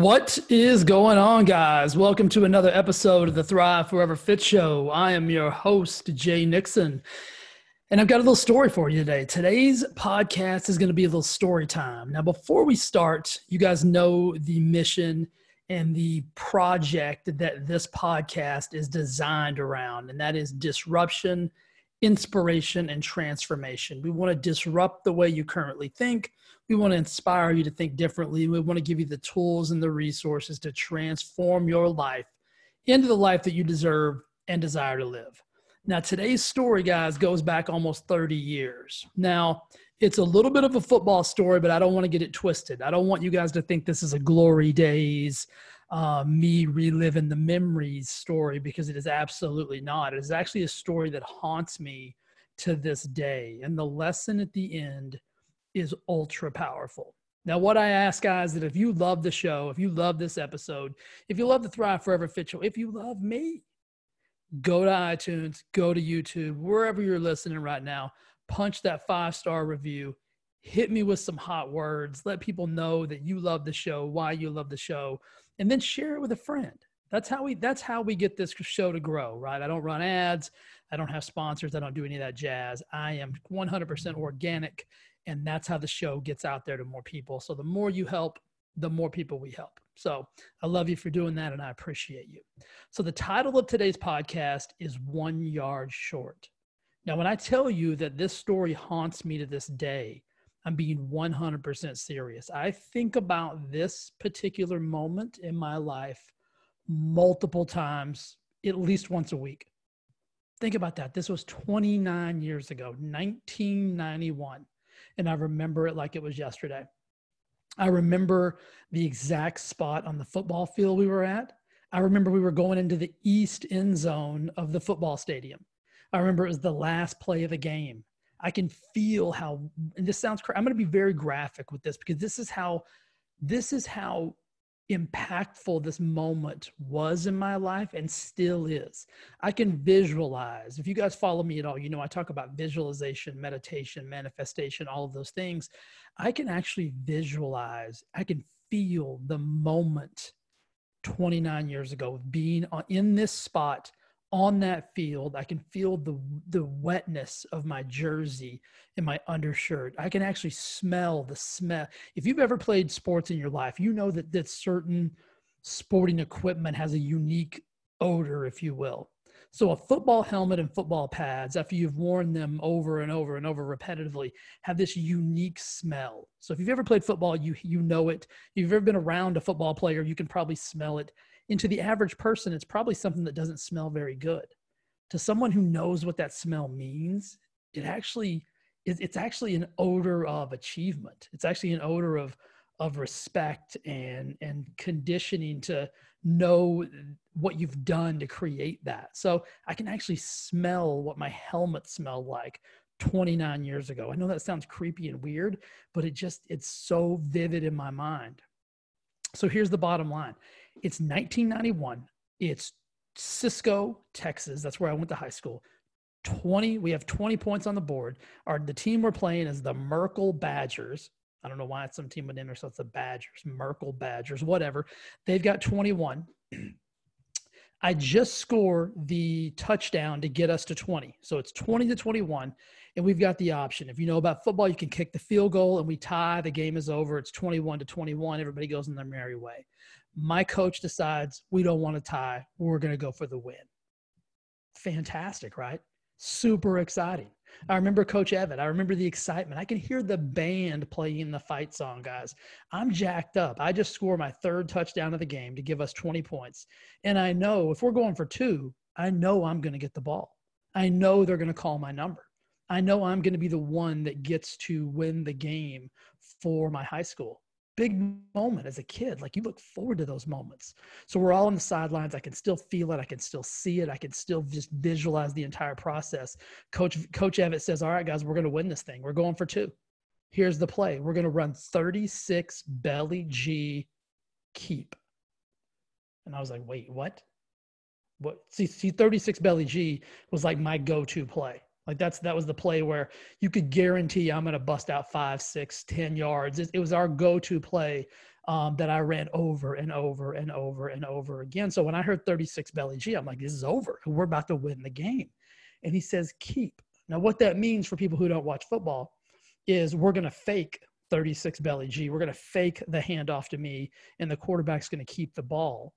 What is going on, guys? Welcome to another episode of the Thrive Forever Fit Show. I am your host, Jay Nixon, and I've got a little story for you today. Today's podcast is going to be a little story time. Now, before we start, you guys know the mission and the project that this podcast is designed around, and that is disruption, inspiration, and transformation. We want to disrupt the way you currently think we want to inspire you to think differently. We want to give you the tools and the resources to transform your life into the life that you deserve and desire to live. Now, today's story, guys, goes back almost 30 years. Now, it's a little bit of a football story, but I don't want to get it twisted. I don't want you guys to think this is a glory days, uh, me reliving the memories story because it is absolutely not. It is actually a story that haunts me to this day. And the lesson at the end is ultra powerful. Now, what I ask guys that if you love the show, if you love this episode, if you love the Thrive Forever Fit Show, if you love me, go to iTunes, go to YouTube, wherever you're listening right now, punch that five star review, hit me with some hot words, let people know that you love the show, why you love the show, and then share it with a friend. That's how we that's how we get this show to grow, right? I don't run ads, I don't have sponsors, I don't do any of that jazz. I am 100% organic and that's how the show gets out there to more people so the more you help the more people we help so i love you for doing that and i appreciate you so the title of today's podcast is one yard short now when i tell you that this story haunts me to this day i'm being 100% serious i think about this particular moment in my life multiple times at least once a week think about that this was 29 years ago 1991 and I remember it like it was yesterday. I remember the exact spot on the football field we were at. I remember we were going into the east end zone of the football stadium. I remember it was the last play of the game. I can feel how, and this sounds crazy. I'm going to be very graphic with this because this is how, this is how impactful this moment was in my life and still is. I can visualize. If you guys follow me at all, you know I talk about visualization, meditation, manifestation, all of those things. I can actually visualize, I can feel the moment 29 years ago of being uh, in this spot on that field i can feel the the wetness of my jersey and my undershirt. I can actually smell the smell. If you've ever played sports in your life you know that that certain sporting equipment has a unique odor if you will. So a football helmet and football pads after you've worn them over and over and over repetitively have this unique smell. So if you've ever played football you you know it. If you've ever been around a football player you can probably smell it and to the average person, it's probably something that doesn't smell very good. To someone who knows what that smell means, it actually it's actually an odor of achievement. It's actually an odor of of respect and and conditioning to know what you've done to create that. So I can actually smell what my helmet smelled like 29 years ago. I know that sounds creepy and weird, but it just it's so vivid in my mind. So here's the bottom line. It's 1991. It's Cisco, Texas. That's where I went to high school. 20, we have 20 points on the board. Our the team we're playing is the Merkel Badgers. I don't know why it's some team with in so it's the Badgers, Merkel Badgers, whatever. They've got 21. I just score the touchdown to get us to 20. So it's 20 to 21. And we've got the option. If you know about football, you can kick the field goal and we tie. The game is over. It's 21 to 21. Everybody goes in their merry way my coach decides we don't want to tie. We're going to go for the win. Fantastic, right? Super exciting. I remember Coach Evan. I remember the excitement. I can hear the band playing the fight song, guys. I'm jacked up. I just scored my third touchdown of the game to give us 20 points. And I know if we're going for two, I know I'm going to get the ball. I know they're going to call my number. I know I'm going to be the one that gets to win the game for my high school big moment as a kid. Like you look forward to those moments. So we're all on the sidelines. I can still feel it. I can still see it. I can still just visualize the entire process. Coach Coach Evett says, "All right, guys, we're going to win this thing. We're going for two. Here's the play. We're going to run 36 belly G keep." And I was like, "Wait, what?" What? See, see, 36 belly G was like my go-to play. Like that's that was the play where you could guarantee I'm going to bust out five, six, ten yards. It, it was our go-to play um, that I ran over and over and over and over again. So when I heard 36 belly G, I'm like, this is over. We're about to win the game. And he says, keep. Now, what that means for people who don't watch football is we're going to fake 36 belly G. We're going to fake the handoff to me, and the quarterback's going to keep the ball,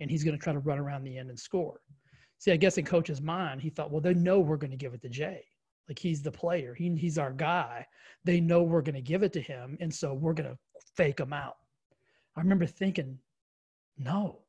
and he's going to try to run around the end and score. See, I guess in coach's mind, he thought, well, they know we're going to give it to Jay. Like he's the player. He, he's our guy. They know we're going to give it to him, and so we're going to fake him out. I remember thinking, no,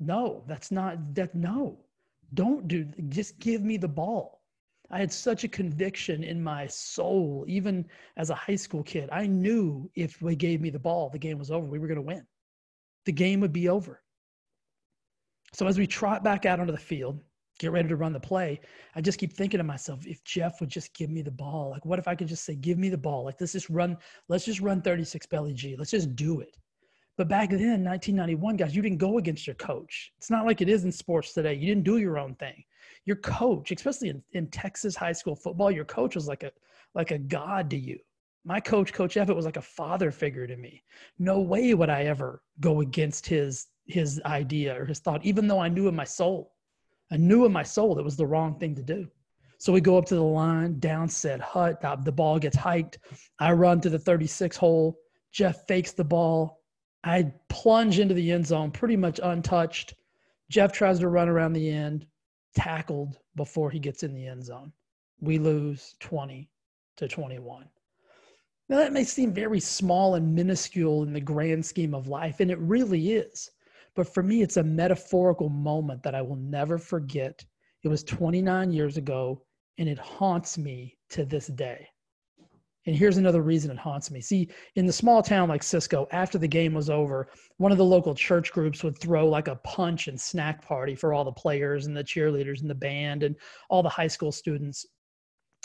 no, that's not that. No, don't do. Just give me the ball I had such a conviction in my soul, even as a high school kid. I knew if they gave me the ball, the game was over. We were going to win. The game would be over. So as we trot back out onto the field, get ready to run the play, I just keep thinking to myself, if Jeff would just give me the ball, like what if I could just say, give me the ball? Like let's just run, let's just run 36 belly G. Let's just do it. But back then, 1991, guys, you didn't go against your coach. It's not like it is in sports today. You didn't do your own thing your coach, especially in, in Texas high school football, your coach was like a like a god to you. My coach, Coach Evett, was like a father figure to me. No way would I ever go against his his idea or his thought, even though I knew in my soul. I knew in my soul it was the wrong thing to do. So we go up to the line, down set hut, the ball gets hiked. I run to the 36 hole. Jeff fakes the ball. I plunge into the end zone pretty much untouched. Jeff tries to run around the end tackled before he gets in the end zone. We lose 20 to 21. Now, that may seem very small and minuscule in the grand scheme of life, and it really is. But for me, it's a metaphorical moment that I will never forget. It was 29 years ago, and it haunts me to this day. And here's another reason it haunts me. See, in the small town like Cisco, after the game was over, one of the local church groups would throw like a punch and snack party for all the players and the cheerleaders and the band and all the high school students.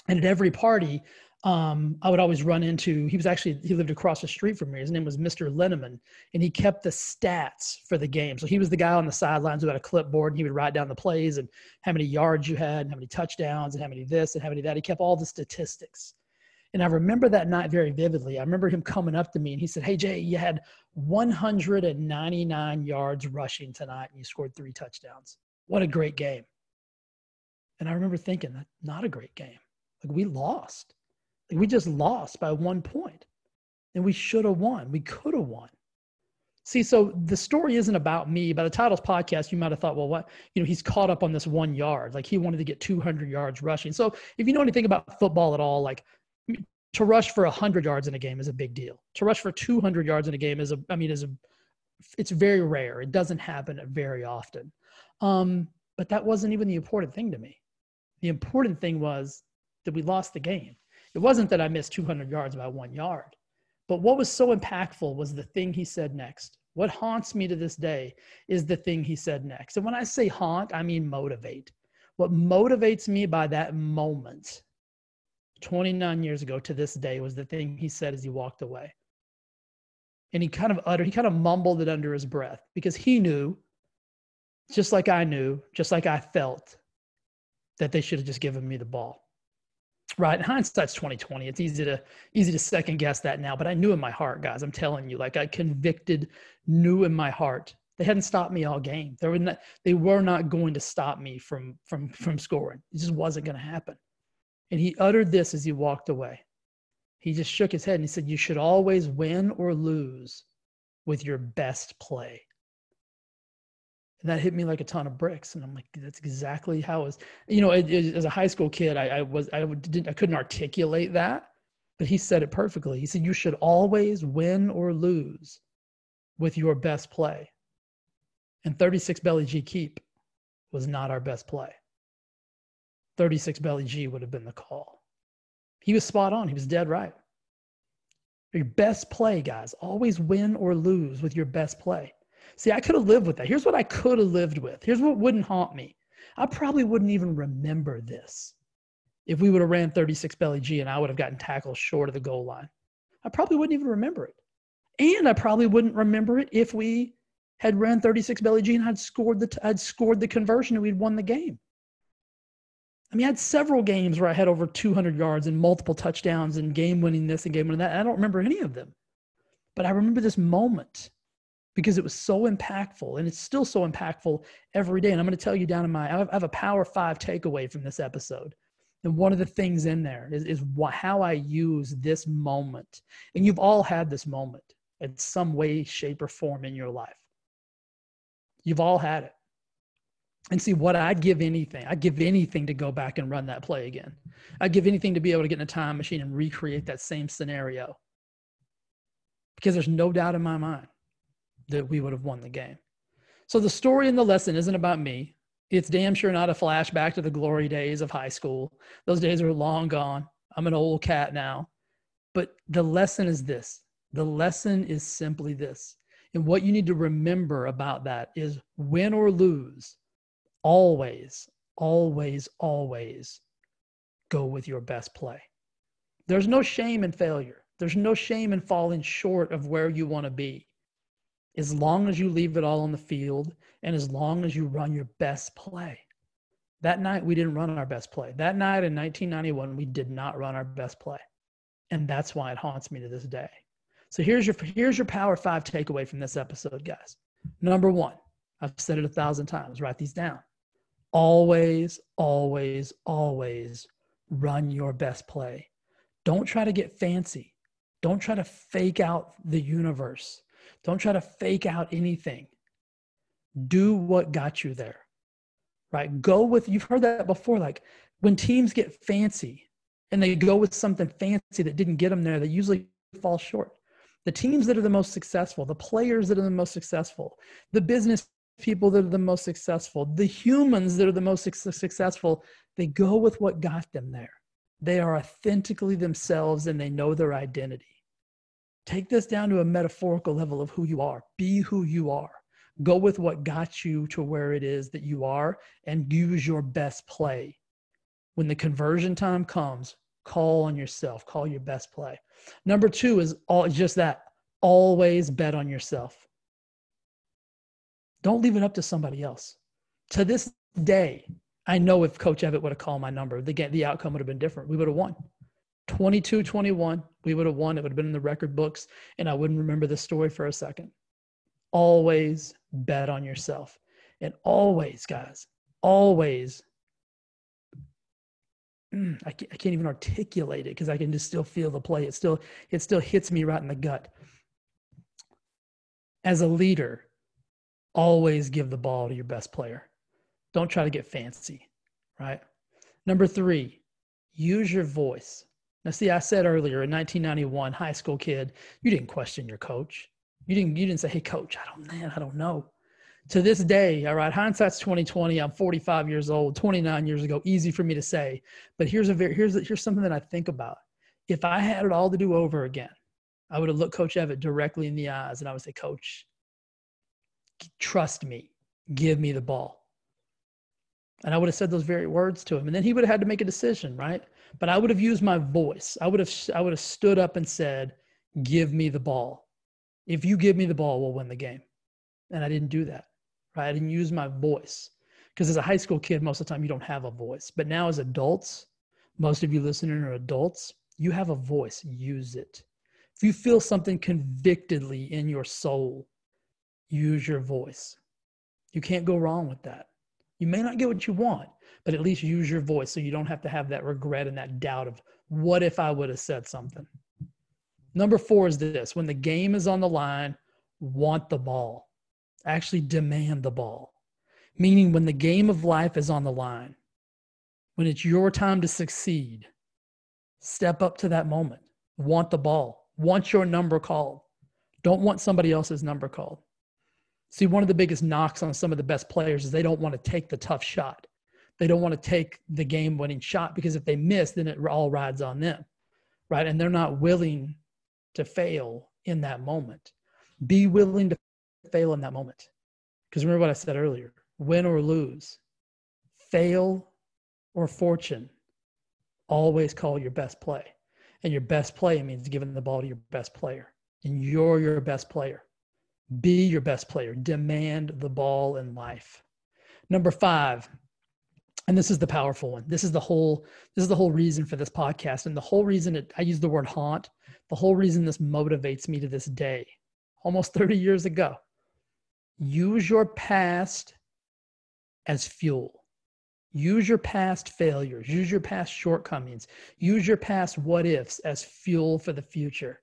And at every party, um, I would always run into, he was actually, he lived across the street from me. His name was Mr. Linneman, and he kept the stats for the game. So he was the guy on the sidelines who had a clipboard and he would write down the plays and how many yards you had and how many touchdowns and how many this and how many that. He kept all the statistics. And I remember that night very vividly. I remember him coming up to me and he said, Hey, Jay, you had 199 yards rushing tonight and you scored three touchdowns. What a great game. And I remember thinking, that not a great game. Like we lost. We just lost by one. And we should have won. We could have won. See, so the story isn't about me. By the title's podcast, you might have thought, well, what, you know, he's caught up on this one yard. Like he wanted to get 200 yards rushing. So if you know anything about football at all, like to rush for 100 yards in a game is a big deal. To rush for 200 yards in a game is a, I mean, is a, it's very rare. It doesn't happen very often. Um, but that wasn't even the important thing to me. The important thing was that we lost the game. It wasn't that I missed 200 yards by one yard. But what was so impactful was the thing he said next. What haunts me to this day is the thing he said next. And when I say haunt, I mean motivate. What motivates me by that moment 29 years ago to this day was the thing he said as he walked away. And he kind of uttered, he kind of mumbled it under his breath because he knew, just like I knew, just like I felt, that they should have just given me the ball. Right. Hindsight's 2020. It's easy to easy to second guess that now, but I knew in my heart, guys. I'm telling you, like I convicted, knew in my heart. They hadn't stopped me all game. They were not, they were not going to stop me from from from scoring. It just wasn't going to happen. And he uttered this as he walked away. He just shook his head and he said, You should always win or lose with your best play. And that hit me like a ton of bricks. And I'm like, that's exactly how it was. You know, it, it, as a high school kid, I, I was, I didn't, I couldn't articulate that, but he said it perfectly. He said, you should always win or lose with your best play. And 36 belly G keep was not our best play. 36 belly G would have been the call. He was spot on. He was dead right. Your best play, guys. Always win or lose with your best play. See, I could have lived with that. Here's what I could have lived with. Here's what wouldn't haunt me. I probably wouldn't even remember this if we would have ran 36 belly G and I would have gotten tackled short of the goal line. I probably wouldn't even remember it. And I probably wouldn't remember it if we had ran 36 belly G and I'd scored the, I'd scored the conversion and we'd won the game. I mean, I had several games where I had over 200 yards and multiple touchdowns and game winning this and game winning that. I don't remember any of them. But I remember this moment because it was so impactful and it's still so impactful every day. And I'm going to tell you down in my, I have a power five takeaway from this episode. And one of the things in there is, is how I use this moment. And you've all had this moment in some way, shape, or form in your life. You've all had it. And see, what I'd give anything, I'd give anything to go back and run that play again. I'd give anything to be able to get in a time machine and recreate that same scenario. Because there's no doubt in my mind that we would have won the game. So the story and the lesson isn't about me. It's damn sure not a flashback to the glory days of high school. Those days are long gone. I'm an old cat now. But the lesson is this the lesson is simply this. And what you need to remember about that is win or lose, always, always, always go with your best play. There's no shame in failure. There's no shame in falling short of where you want to be. As long as you leave it all on the field and as long as you run your best play. That night, we didn't run our best play. That night in 1991, we did not run our best play. And that's why it haunts me to this day. So here's your here's your power five takeaway from this episode, guys. Number one, I've said it a thousand times. Write these down. Always, always, always run your best play. Don't try to get fancy. Don't try to fake out the universe. Don't try to fake out anything. Do what got you there. Right? Go with you've heard that before. Like when teams get fancy and they go with something fancy that didn't get them there, they usually fall short the teams that are the most successful, the players that are the most successful, the business people that are the most successful, the humans that are the most successful, they go with what got them there. They are authentically themselves and they know their identity. Take this down to a metaphorical level of who you are. Be who you are. Go with what got you to where it is that you are and use your best play. When the conversion time comes, call on yourself, call your best play. Number two is all just that always bet on yourself. Don't leave it up to somebody else. To this day, I know if Coach Evett would have called my number, the, the outcome would have been different. We would have won. 22 21, we would have won. It would have been in the record books, and I wouldn't remember the story for a second. Always bet on yourself. And always, guys, always mm, I, can't, I can't even articulate it because I can just still feel the play. It still it still hits me right in the gut. As a leader, always give the ball to your best player. Don't try to get fancy, right? Number three, use your voice. Now, see, I said earlier in 1991, high school kid, you didn't question your coach. You didn't. You didn't say, "Hey, coach, I don't, man, I don't know." to this day, all right, hindsight's 2020. I'm 45 years old, 29 years ago, easy for me to say. But here's a very here's here's something that I think about. If I had it all to do over again, I would have looked Coach Evett directly in the eyes and I would say, Coach, trust me, give me the ball. And I would have said those very words to him. And then he would have had to make a decision, right? But I would have used my voice. I would have I would have stood up and said, Give me the ball. If you give me the ball, we'll win the game. And I didn't do that right? I didn't use my voice because as a high school kid, most of the time you don't have a voice. But now as adults, most of you listening are adults, you have a voice, use it. If you feel something convictedly in your soul, use your voice. You can't go wrong with that. You may not get what you want, but at least use your voice so you don't have to have that regret and that doubt of what if I would have said something. Number four is this when the game is on the line, want the ball actually demand the ball. Meaning, when the game of life is on the line, when it's your time to succeed, step up to that moment. Want the ball, want your number called. Don't want somebody else's number called. See, one of the biggest knocks on some of the best players is they don't want to take the tough shot. They don't want to take the game winning shot because if they miss, then it all rides on them, right? And they're not willing to fail in that moment. Be willing to fail in that moment. Because remember what I said earlier win or lose, fail or fortune, always call your best play. And your best play means giving the ball to your best player. And you're your best player. Be your best player. Demand the ball in life. Number five, and this is the powerful one. This is the whole this is the whole reason for this podcast and the whole reason it, I use the word haunt. The whole reason this motivates me to this day, almost 30 years ago. Use your past as fuel. Use your past failures, use your past shortcomings, use your past what ifs as fuel for the future.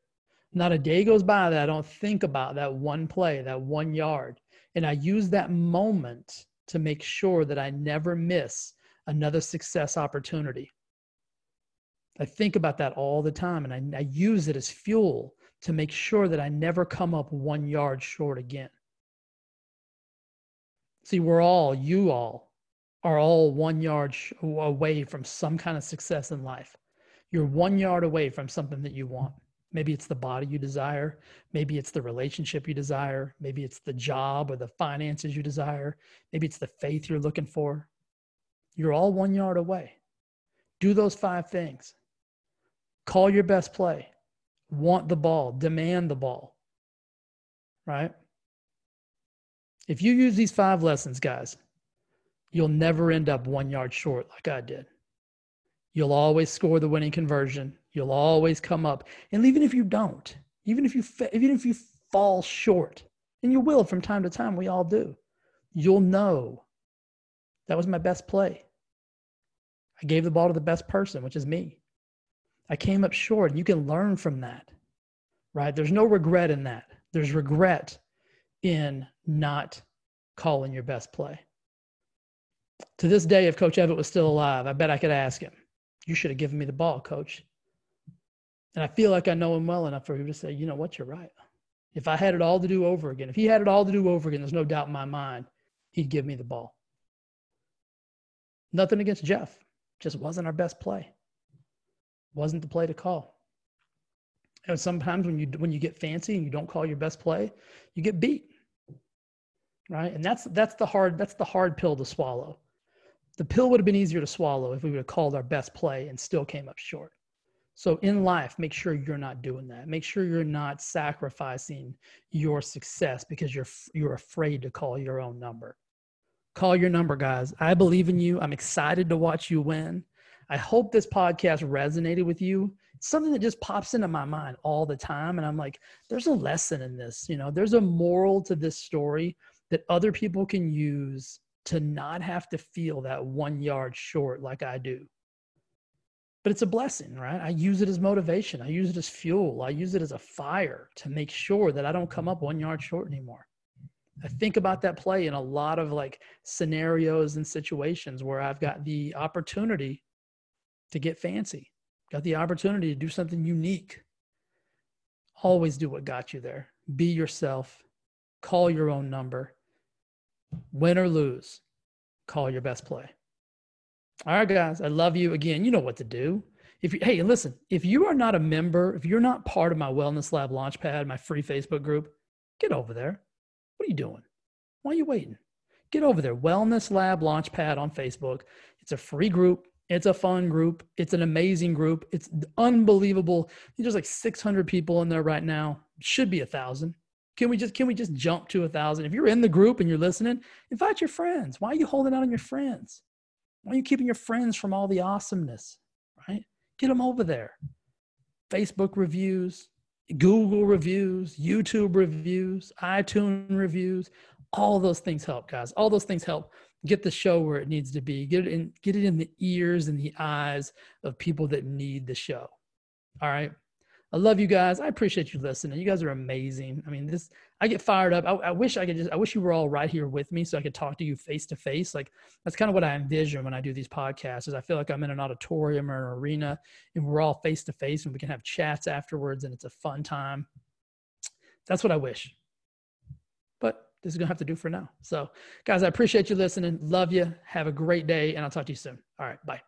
Not a day goes by that I don't think about that one play, that one yard. And I use that moment to make sure that I never miss another success opportunity. I think about that all the time and I, I, use it as fuel to make sure that I never come up one yard short again. See, we're all, you all, are all one yard away from some kind of success in life. You're one yard away from something that you want. Maybe it's the body you desire. Maybe it's the relationship you desire. Maybe it's the job or the finances you desire. Maybe it's the faith you're looking for. You're all one yard away. Do those five things. Call your best play. Want the ball. Demand the ball. Right? If you use these five lessons, guys, you'll never end up one yard short like I did. You'll always score the winning conversion. You'll always come up. And even if you don't, even if you even if you fall short, and you will from time to time, we all do. You'll know that was my best play. I gave the ball to the best person, which is me. I came up short. You can learn from that. Right? There's no regret in that. There's regret in not calling your best play. To this day, if Coach Evett was still alive, I bet I could ask him, You should have given me the ball, coach. And I feel like I know him well enough for him to say, You know what? You're right. If I had it all to do over again, if he had it all to do over again, there's no doubt in my mind he'd give me the ball. Nothing against Jeff, just wasn't our best play. Wasn't the play to call. And sometimes when you when you get fancy and you don't call your best play, you get beat. Right? And that's that's the hard that's the hard pill to swallow. The pill would have been easier to swallow if we would have called our best play and still came up short. So in life, make sure you're not doing that. Make sure you're not sacrificing your success because you're you're afraid to call your own number. Call your number, guys. I believe in you. I'm excited to watch you win. I hope this podcast resonated with you. It's something that just pops into my mind all the time and I'm like, there's a lesson in this, you know. There's a moral to this story that other people can use to not have to feel that 1 yard short like I do but it's a blessing, right? I use it as motivation. I use it as fuel. I use it as a fire to make sure that I don't come up one yard short anymore. I think about that play in a lot of like scenarios and situations where I've got the opportunity to get fancy, got the opportunity to do something unique. Always do what got you there. Be yourself. Call your own number. Win or lose, call your best play. All right, guys, I love you. Again, you know what to do. If you, hey, listen, if you are not a member, if you're not part of my Wellness Lab Launchpad, my free Facebook group, get over there. What are you doing? Why are you waiting? Get over there. Wellness Lab Launchpad on Facebook. It's a free group. It's a fun group. It's an amazing group. It's unbelievable. There's like 600 people in there right now. Should be a thousand. Can we just can we just jump to a thousand? If you're in the group and you're listening, invite your friends. Why are you holding out on your friends? Why are you keeping your friends from all the awesomeness? Right? Get them over there. Facebook reviews, Google reviews, YouTube reviews, iTunes reviews, all those things help, guys. All those things help get the show where it needs to be. Get it in, get it in the ears and the eyes of people that need the show. All right. I love you guys. I appreciate you listening. You guys are amazing. I mean, this I get fired up. I, I, wish I could just I wish you were all right here with me so I could talk to you face to face. Like that's kind of what I envision when I do these podcasts. Is I feel like I'm in an auditorium or an arena and we're all face to face and we can have chats afterwards and it's a fun time. That's what I wish. But this is gonna have to do for now. So, guys, I appreciate you listening. Love you. Have a great day, and I'll talk to you soon. All right, bye.